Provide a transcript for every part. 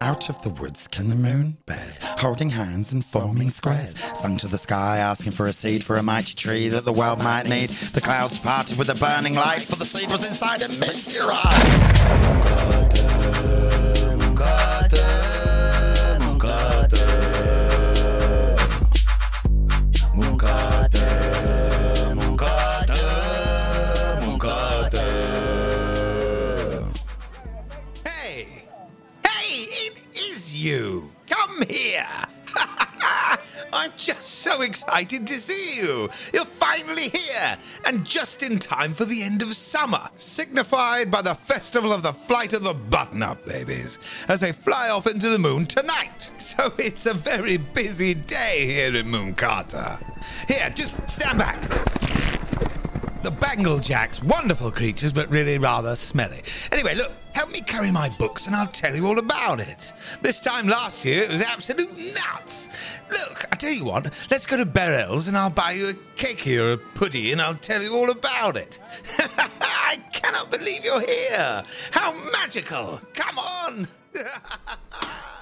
Out of the woods came the moon bears, holding hands and forming squares. Sung to the sky, asking for a seed for a mighty tree that the world might need. The clouds parted with a burning light, for the seed was inside a meteorite. So excited to see you! You're finally here! And just in time for the end of summer, signified by the festival of the flight of the butternut babies, as they fly off into the moon tonight. So it's a very busy day here in Moonkarta. Here, just stand back. The Bangle Jacks, wonderful creatures, but really rather smelly. Anyway, look, help me carry my books and I'll tell you all about it. This time last year, it was absolute nuts. Look, I tell you what, let's go to Beryl's and I'll buy you a cakey or a puddy and I'll tell you all about it. I cannot believe you're here. How magical. Come on.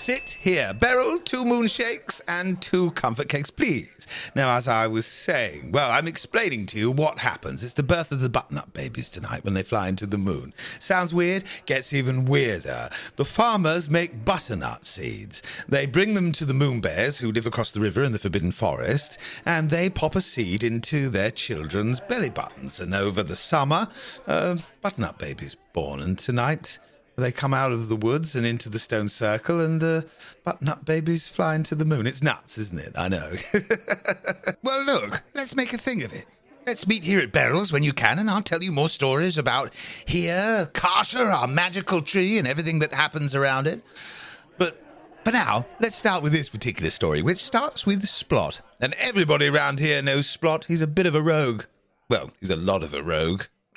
Sit here. Beryl, two moonshakes and two comfort cakes, please. Now, as I was saying, well, I'm explaining to you what happens. It's the birth of the butternut babies tonight when they fly into the moon. Sounds weird? Gets even weirder. The farmers make butternut seeds. They bring them to the moon bears who live across the river in the Forbidden Forest, and they pop a seed into their children's belly buttons. And over the summer, uh, button up babies born. And tonight, they come out of the woods and into the stone circle, and uh, the butternut babies fly into the moon. It's nuts, isn't it? I know. well, look, let's make a thing of it. Let's meet here at Beryl's when you can, and I'll tell you more stories about here, Carter, our magical tree, and everything that happens around it. But for now, let's start with this particular story, which starts with Splott. And everybody around here knows Splott. He's a bit of a rogue. Well, he's a lot of a rogue.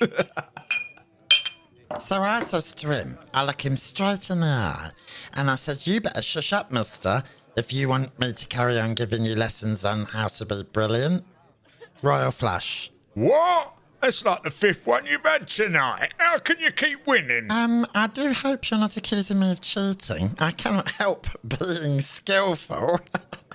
So I says to him, I look him straight in the eye, and I says, You better shush up, mister, if you want me to carry on giving you lessons on how to be brilliant. Royal Flush. What? That's like the fifth one you've had tonight. How can you keep winning? Um, I do hope you're not accusing me of cheating. I cannot help being skillful.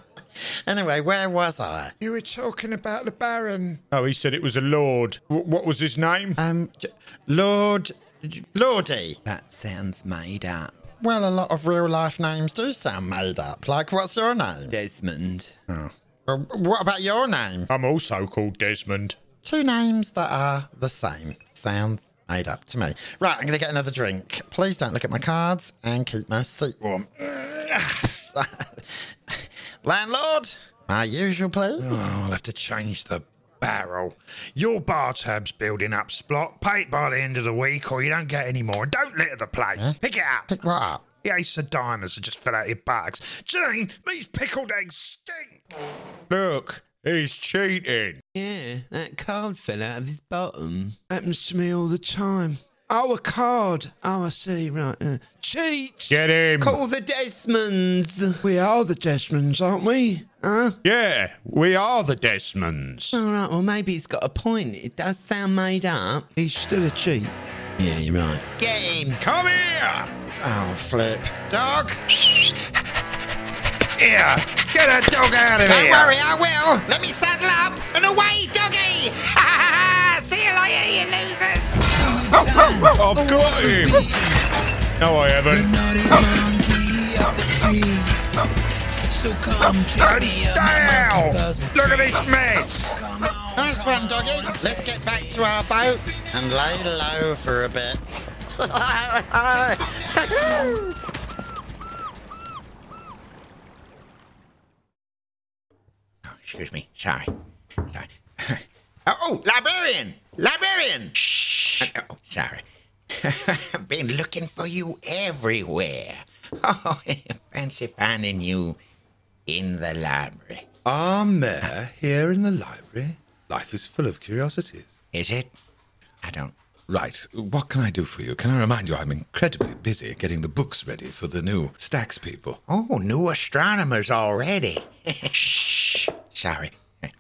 anyway, where was I? You were talking about the Baron. Oh, he said it was a lord. W- what was his name? Um, J- Lord. J- Lordy. That sounds made up. Well, a lot of real life names do sound made up. Like, what's your name? Desmond. Oh. Well, what about your name? I'm also called Desmond. Two names that are the same. Sounds made up to me. Right, I'm going to get another drink. Please don't look at my cards and keep my seat warm. Landlord, my usual, please. Oh, I'll have to change the barrel. Your bar tab's building up, Splott. Pay it by the end of the week or you don't get any more. And don't litter the plate. Pick it up. Pick what up? The ace of diamonds that just fell out of your bags. Jane, these pickled eggs stink. Look, he's cheating. Yeah, that card fell out of his bottom. Happens to me all the time. Oh, a card. Oh, I see. Right. Uh, cheat. Get him. Call the Desmonds. We are the Desmonds, aren't we? Huh? Yeah, we are the Desmonds. All right, well, maybe he's got a point. It does sound made up. He's still a cheat. Yeah, you're right. Get him. Come here. Oh, flip. Dog? Here, get that dog out of here! Don't worry, I will. Let me saddle up and away, doggy. See you later, you losers. I've got him. No, I haven't. So come And stay out. Look at this mess. Nice one, doggy. Let's get back to our boat and lay low for a bit. Oh, excuse me. Sorry. Sorry. oh, oh, librarian! Librarian! Shh. Oh, sorry. I've been looking for you everywhere. Oh, fancy finding you in the library. Our mayor here in the library. Life is full of curiosities. Is it? I don't. Right, what can I do for you? Can I remind you I'm incredibly busy getting the books ready for the new Stacks people? Oh, new astronomers already. Shh. Sorry.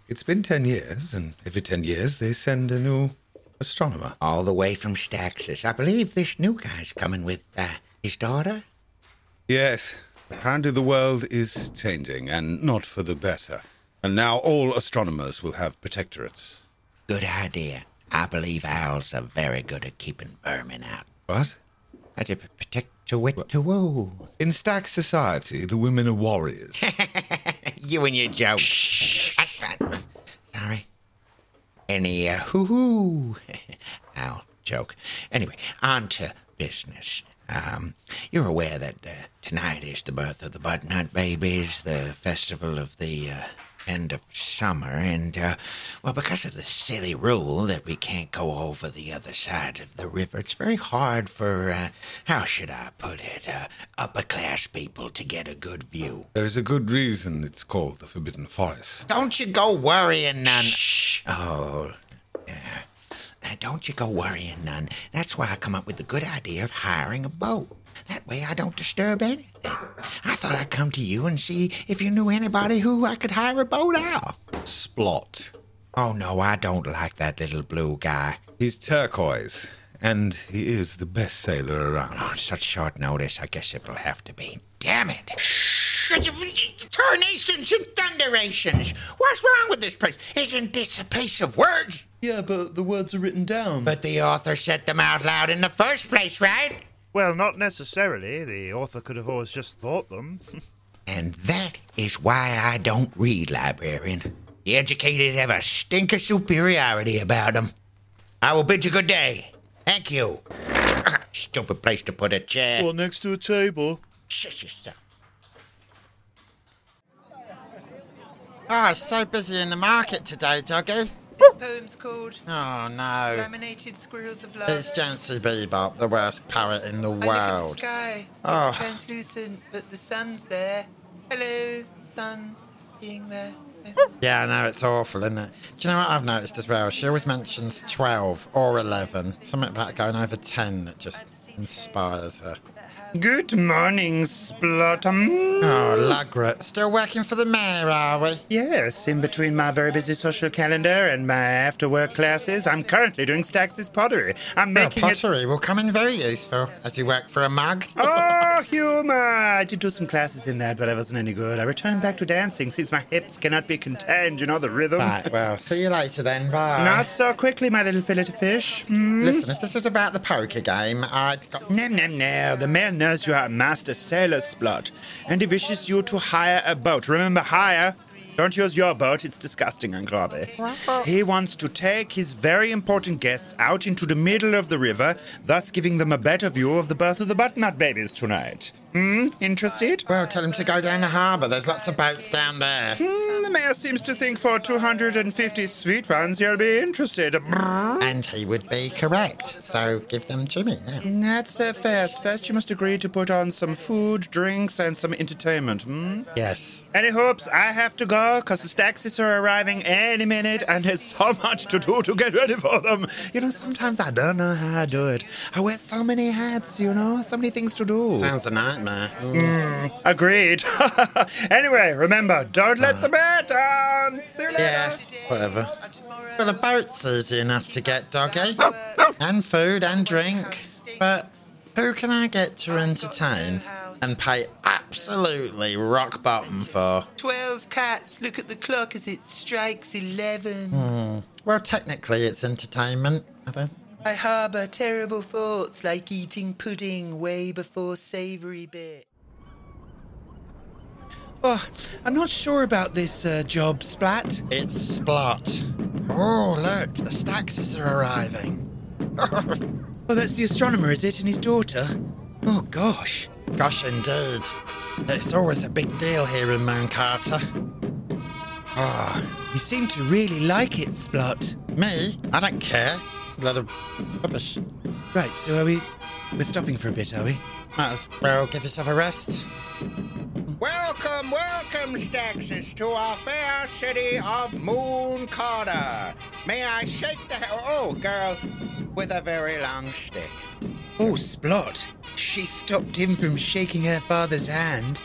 It's been 10 years, and every 10 years they send a new astronomer. All the way from Staxis. I believe this new guy's coming with uh, His daughter? Yes, apparently the world is changing, and not for the better. And now all astronomers will have protectorates. Good idea. I believe owls are very good at keeping vermin out. What? I to protect to wit to woo. In Stack Society, the women are warriors. you and your joke. Sorry. Any uh, hoo hoo. Owl joke. Anyway, on to business. Um, you're aware that uh, tonight is the birth of the Butternut Babies, the festival of the uh, end of summer, and, uh, well, because of the silly rule that we can't go over the other side of the river, it's very hard for, uh, how should I put it, uh, upper class people to get a good view. There's a good reason it's called the Forbidden Forest. Don't you go worrying none. Shh. Oh, yeah. Uh, Don't you go worrying none. That's why I come up with the good idea of hiring a boat. That way I don't disturb anything. I thought I'd come to you and see if you knew anybody who I could hire a boat off. Splott. Oh no, I don't like that little blue guy. He's turquoise, and he is the best sailor around. On such short notice, I guess it will have to be. Damn it! Turnations and thunderations! What's wrong with this place? Isn't this a place of words? Yeah, but the words are written down. But the author said them out loud in the first place, right? Well, not necessarily. The author could have always just thought them. And that is why I don't read, librarian. The educated have a stink of superiority about them. I will bid you good day. Thank you. Stupid place to put a chair. Well, next to a table. Shush yourself. Oh, so busy in the market today, Doggy. This poem's called Oh, no. Laminated Squirrels of Love. It's Jansey Bebop, the worst parrot in the world. I look at the sky. Oh. It's ah. translucent, but the sun's there. Hello, sun, being there. Yeah, I know, it's awful, isn't it? Do you know what I've noticed as well? She always mentions 12 or 11. Something about going over 10 that just inspires her. Good morning, Splottum. Oh, Lugret. Still working for the mayor, are we? Yes, in between my very busy social calendar and my after work classes, I'm currently doing Staxis pottery. I'm Well, making it. pottery will come in very useful as you work for a mug. Oh, humor! I did do some classes in that, but I wasn't any good. I returned back to dancing since my hips cannot be contained, you know, the rhythm. Right, well, see you later then. Bye. Not so quickly, my little fillet of fish. Hmm? Listen, if this was about the poker game, I'd got. No, no, no. The man knows you are a master sailor, Splott, and he wishes you to hire a boat. Remember, hire. Don't use your boat, it's disgusting and grubby. He wants to take his very important guests out into the middle of the river, thus giving them a better view of the birth of the butternut babies tonight. Hmm? Interested? Well, tell him to go down the harbour. There's lots of boats down there. Hmm, the mayor seems to think for 250 sweet ones you'll be interested. And he would be correct. So give them to me now. That's uh, fast. First, you must agree to put on some food, drinks, and some entertainment. Hmm? Yes. Any hopes? I have to go because the taxis are arriving any minute and there's so much to do to get ready for them. You know, sometimes I don't know how I do it. I wear so many hats, you know, so many things to do. Sounds a nightmare. Mm. Agreed. anyway, remember, don't let the bear down. See you later. Yeah, whatever. Well, a boat's easy enough to get, doggy. Eh? And food and drink. But who can I get to entertain and pay absolutely rock bottom for? Twelve cats. Look at the clock as it strikes eleven. Hmm. Well, technically, it's entertainment. I don't. I harbour terrible thoughts like eating pudding way before savoury bit. Oh, I'm not sure about this uh, job, Splat. It's Splat. Oh, look, the Staxis are arriving. Oh, that's the astronomer, is it? And his daughter? Oh, gosh. Gosh, indeed. It's always a big deal here in Moonkarta. Oh you seem to really like it, Splat. Me? I don't care. It's a lot of rubbish. Right, so are we. We're stopping for a bit, are we? Might as well give yourself a rest. Welcome, welcome, Staxis, to our fair city of Moon. May I shake the oh girl with a very long stick. Oh, Splott. She stopped him from shaking her father's hand.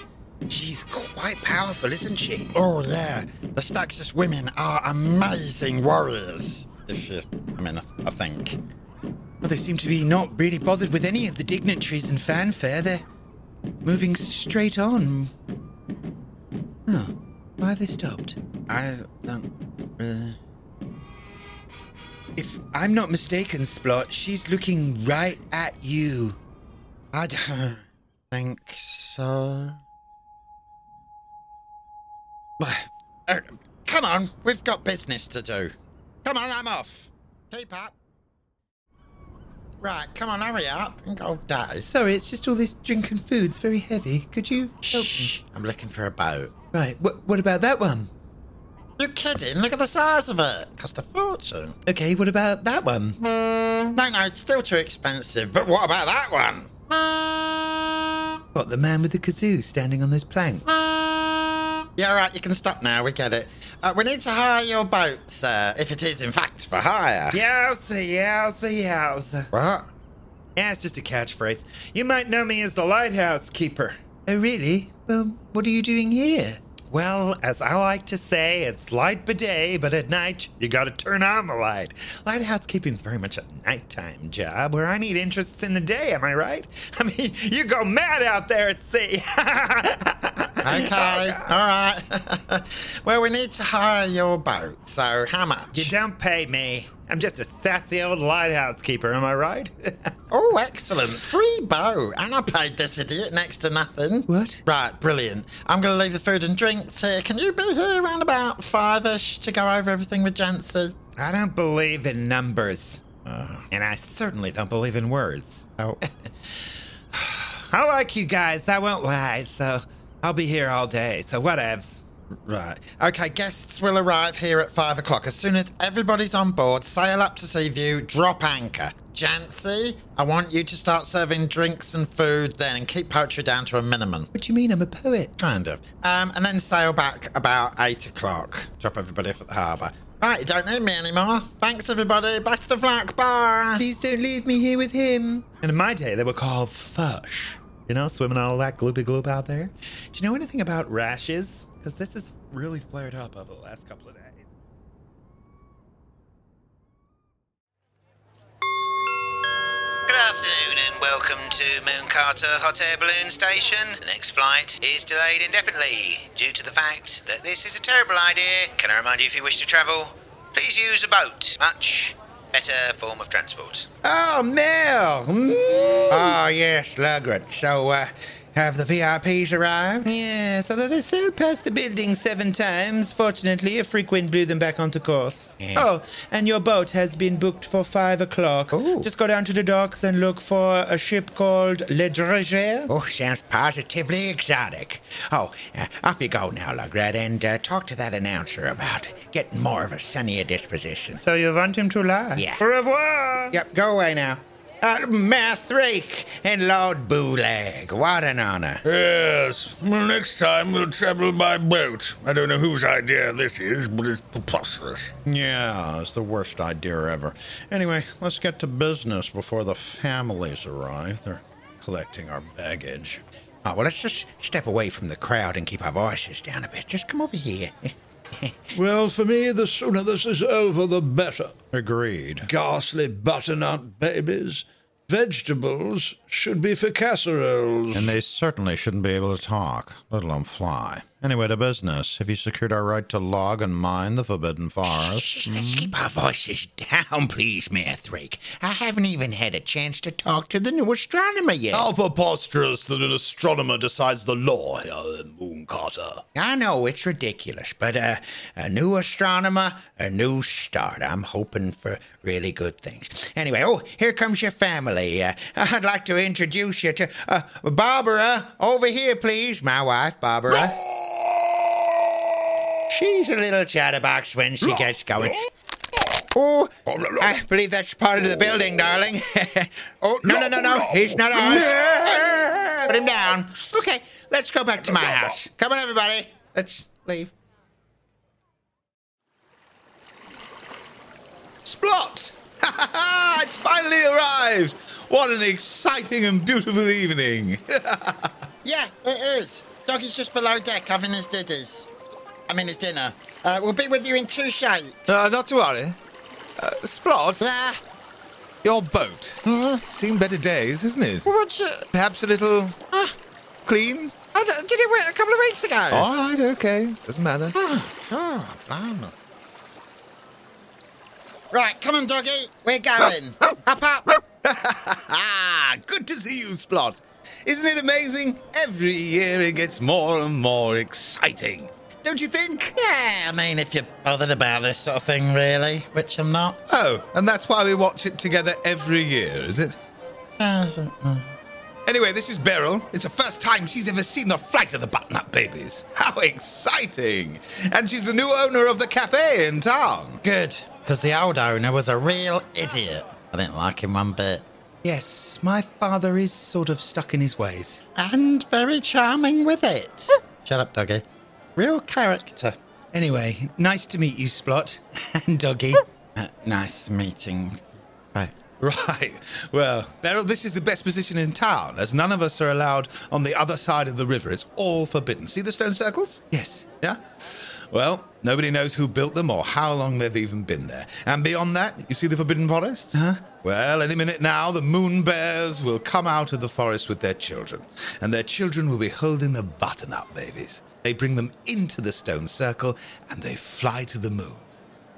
She's quite powerful, isn't she? Oh, yeah. The Staxis women are amazing warriors. If you, I mean, I think. Well, they seem to be not really bothered with any of the dignitaries and fanfare. They're moving straight on. Oh, why have they stopped? I don't. Uh, If I'm not mistaken, Splott, she's looking right at you. I don't think so. Uh, come on, we've got business to do. Come on, I'm off. Right, come on, hurry up go days. Sorry, it's just all this drink and food's very heavy. Could you help Shh, I'm looking for a boat. Right, what, what about that one? You kidding? Look at the size of it. Cost a fortune. Okay, what about that one? No, no, it's still too expensive. But what about that one? What, the man with the kazoo standing on those planks? Yeah, all right, you can stop now. We get it. Uh, we need to hire your boat, sir, if it is in fact for hire. Yowza, yowza, yowza. What? Yeah, it's just a catchphrase. You might know me as the lighthouse keeper. Oh, really? Well, what are you doing here? Well, as I like to say, it's light by day, but at night you gotta turn on the light. Lighthouse keeping's very much a nighttime job where I need interests in the day, am I right? I mean, you go mad out there at sea. Okay, all right. well, we need to hire your boat. So, how much? you don't pay me. I'm just a sassy old lighthouse keeper, am I right? Oh, excellent. Free boat. And I paid this idiot next to nothing. What? Right, brilliant. I'm going to leave the food and drinks here. Can you be here around about five ish to go over everything with Jansey? I don't believe in numbers. and I certainly don't believe in words. Oh. I like you guys, I won't lie, so I'll be here all day, so whatevs. Right. Okay, guests will arrive here at five o'clock. As soon as everybody's on board, sail up to Seaview, drop anchor. Jansey, I want you to start serving drinks and food then and keep poetry down to a minimum. What do you mean I'm a poet? Kind of. Um, and then sail back about eight o'clock. Drop everybody off at the harbour. Right, you don't need me anymore. Thanks, everybody. Best of luck. Bye. Please don't leave me here with him. And in my day, they were called fush. You know, swimming all that gloopy gloop out there. Do you know anything about rashes? Because this is really flared up over the last couple of days. Good afternoon and welcome to Moonkarta Hot Air Balloon Station. The next flight is delayed indefinitely due to the fact that this is a terrible idea. Can I remind you if you wish to travel, please use a boat. Much better form of transport. Oh, Mel! Oh, yes, Lugret. So, uh, have the VIPs arrived? Yeah, so they sailed past the building seven times. Fortunately, a frequent blew them back onto course. Oh, and your boat has been booked for five o'clock. Ooh. Just go down to the docks and look for a ship called Le Dregeur. Oh, sounds positively exotic. Oh, uh, off you go now, Lugred, and uh, talk to that announcer about getting more of a sunnier disposition. So you want him to lie? Yeah. Au revoir! Yep, go away now. Uh, Mayor Thrake and Lord Bulag, what an honor. Yes. Well, next time we'll travel by boat. I don't know whose idea this is, but it's preposterous. Yeah, it's the worst idea ever. Anyway, let's get to business before the families arrive. They're collecting our baggage. Oh, well, let's just step away from the crowd and keep our voices down a bit. Just come over here. Well, for me, the sooner this is over, the better. Agreed. Ghastly butternut babies. Vegetables should be for casseroles. And they certainly shouldn't be able to talk, let alone fly. Anyway, to business. Have you secured our right to log and mine the Forbidden Forest? Shh, let's keep our voices down, please, Mayor Thrake. I haven't even had a chance to talk to the new astronomer yet. How preposterous that an astronomer decides the law here, Moonkarta. I know it's ridiculous, but uh, a new astronomer, a new start. I'm hoping for really good things. Anyway, oh, here comes your family. Uh, I'd like to introduce you to uh, Barbara. Over here, please. My wife, Barbara. She's a little chatterbox when she gets going. Oh, I believe that's part of the building, darling. oh, no, no, no, no. He's not ours. Put him down. Okay, let's go back to my house. Come on, everybody. Let's leave. Splott! Ha ha it's finally arrived! What an exciting and beautiful evening! Yeah, it is. Doggy's just below deck having his diddies. I mean, his dinner. Uh, we'll be with you in two shakes. uh, not to worry. Uh, Splott? Ah, Your boat. Seen better days, isn't it? What's it? Perhaps a little clean? I d- did it wait a couple of weeks ago? All right, okay. Doesn't matter. Oh, blimey. Right, come on, doggy. We're going. up, up. Ah, good to see you, Splott. Isn't it amazing? Every year it gets more and more exciting. Don't you think? Yeah, I mean, if you're bothered about this sort of thing, really, which I'm not. Oh, and that's why we watch it together every year, is it? Anyway, this is Beryl. It's the first time she's ever seen the flight of the butternut babies. How exciting! And she's the new owner of the cafe in town. Good, because the old owner was a real idiot. I didn't like him one bit. Yes, my father is sort of stuck in his ways. And very charming with it. Shut up, doggy. Real character. Anyway, nice to meet you, Splott. and Doggy. Uh, nice meeting. Right. Right. Well, Beryl, this is the best position in town, as none of us are allowed on the other side of the river. It's all forbidden. See the stone circles? Yes. Yeah? Well, nobody knows who built them or how long they've even been there. And beyond that, you see the Forbidden Forest? Huh? Well, any minute now, the moon bears will come out of the forest with their children. And their children will be holding the butternut babies. They bring them into the stone circle and they fly to the moon.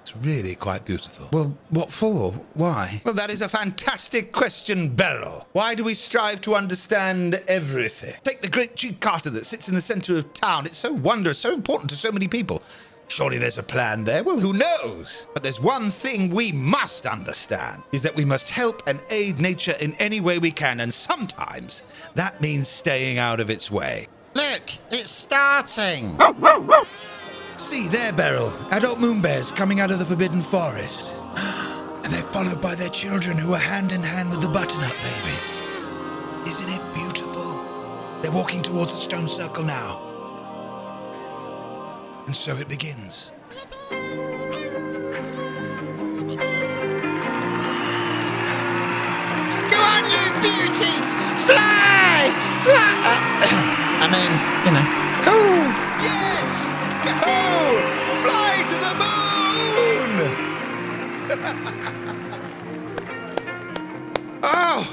It's really quite beautiful. Well, what for? Why? Well, that is a fantastic question, Beryl. Why do we strive to understand everything? Take the great tree Carter that sits in the center of town. It's so wondrous, so important to so many people. Surely there's a plan there. Well, who knows? But there's one thing we must understand is that we must help and aid nature in any way we can, and sometimes that means staying out of its way. Look, it's starting. See there, Beryl. Adult moon bears coming out of the Forbidden Forest. And they're followed by their children who are hand in hand with the butternut babies. Isn't it beautiful? They're walking towards the stone circle now. And so it begins. Go on, you beauties! Fly! Fly! Uh, I mean, you know, go! The moon! Oh!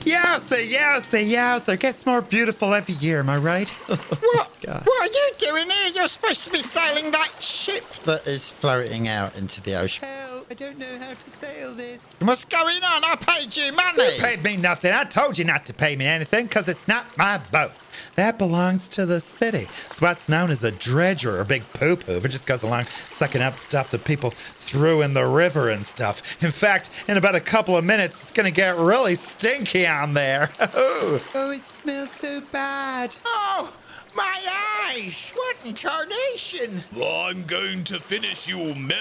Yowza, yowza, yowza. Gets more beautiful every year, am I right? Oh, what? What are you doing here? You're supposed to be sailing that ship that is floating out into the ocean. Help, I don't know how to sail this. What's going on? I paid you money. You paid me nothing. I told you not to pay me anything because it's not my boat. That belongs to the city. It's what's known as a dredger or big poo poo. It just goes along sucking up stuff that people threw in the river and stuff. In fact, in about a couple of minutes, it's going to get really stinky on there. oh, it smells so bad. Oh, my eyes! What in tarnation? I'm going to finish you, mare.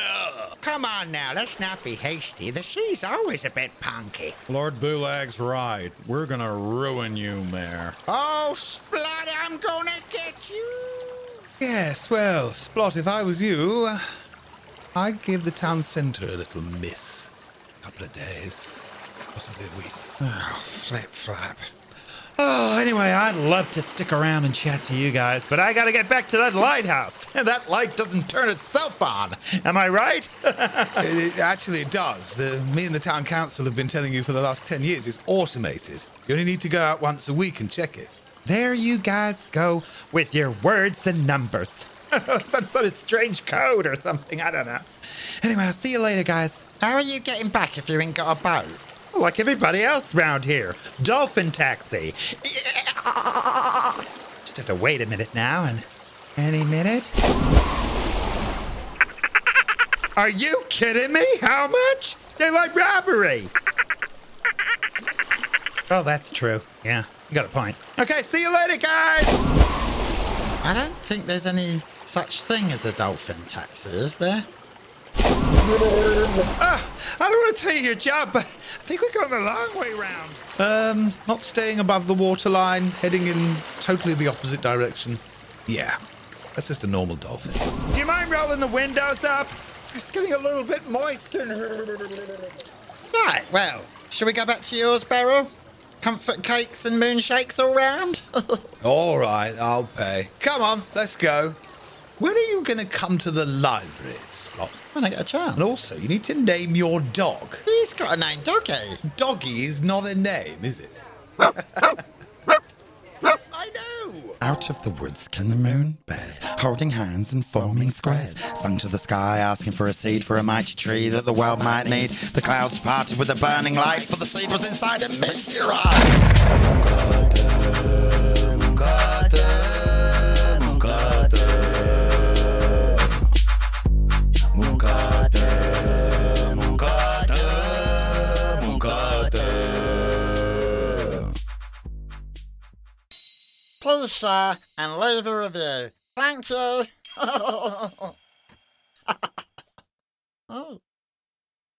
Come on now, let's not be hasty. The sea's always a bit punky. Lord Bulag's right. We're gonna ruin you, Mayor. Oh, Splat, I'm gonna get you. Yes, well, Splott, if I was you, uh, I'd give the town centre a little miss. A couple of days, possibly a week. Oh, flip flap. Oh, anyway, I'd love to stick around and chat to you guys, but I gotta get back to that lighthouse. that light doesn't turn itself on. Am I right? it, it actually does. The, me and the town council have been telling you for the last 10 years it's automated. You only need to go out once a week and check it. there you guys go with your words and numbers. Some sort of strange code or something, I don't know. Anyway, I'll see you later, guys. How are you getting back if you ain't got a boat? Like everybody else round here. Dolphin taxi. Just have to wait a minute now, and any minute. Are you kidding me? How much? Daylight robbery. Oh, that's true. Yeah, you got a point. Okay, see you later, guys. I don't think there's any such thing as a dolphin taxi, is there? Ah, I don't want to tell you your job, but I think we're going the long way round. Um, not staying above the waterline, heading in totally the opposite direction. Yeah, that's just a normal dolphin. Do you mind rolling the windows up? It's just getting a little bit moist. in here. Right, well, shall we go back to yours, Beryl? Comfort cakes and moonshakes all round? All right, I'll pay. Come on, let's go. When are you going to come to the library, Splott? When I get a chance. And also, you need to name your dog. He's got a name, Doggy. Doggy is not a name, is it? I know. Out of the woods came the moon bears, holding hands and forming squares. Sung to the sky, asking for a seed for a mighty tree that the world might need. The clouds parted with a burning light, for the seed was inside a meteorite. Please and leave a review. Thank you. oh.